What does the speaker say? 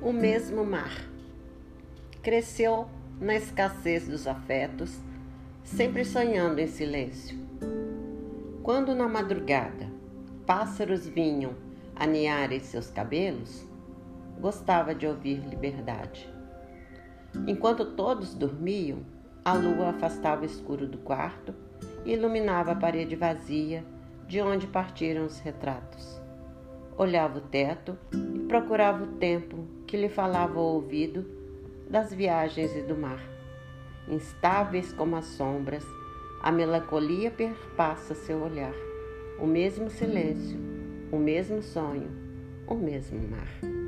o mesmo mar. Cresceu na escassez dos afetos, sempre sonhando em silêncio. Quando na madrugada pássaros vinham anear em seus cabelos, gostava de ouvir liberdade. Enquanto todos dormiam, a lua afastava o escuro do quarto e iluminava a parede vazia de onde partiram os retratos. Olhava o teto e procurava o tempo que lhe falava ao ouvido das viagens e do mar. Instáveis como as sombras, a melancolia perpassa seu olhar. O mesmo silêncio, o mesmo sonho, o mesmo mar.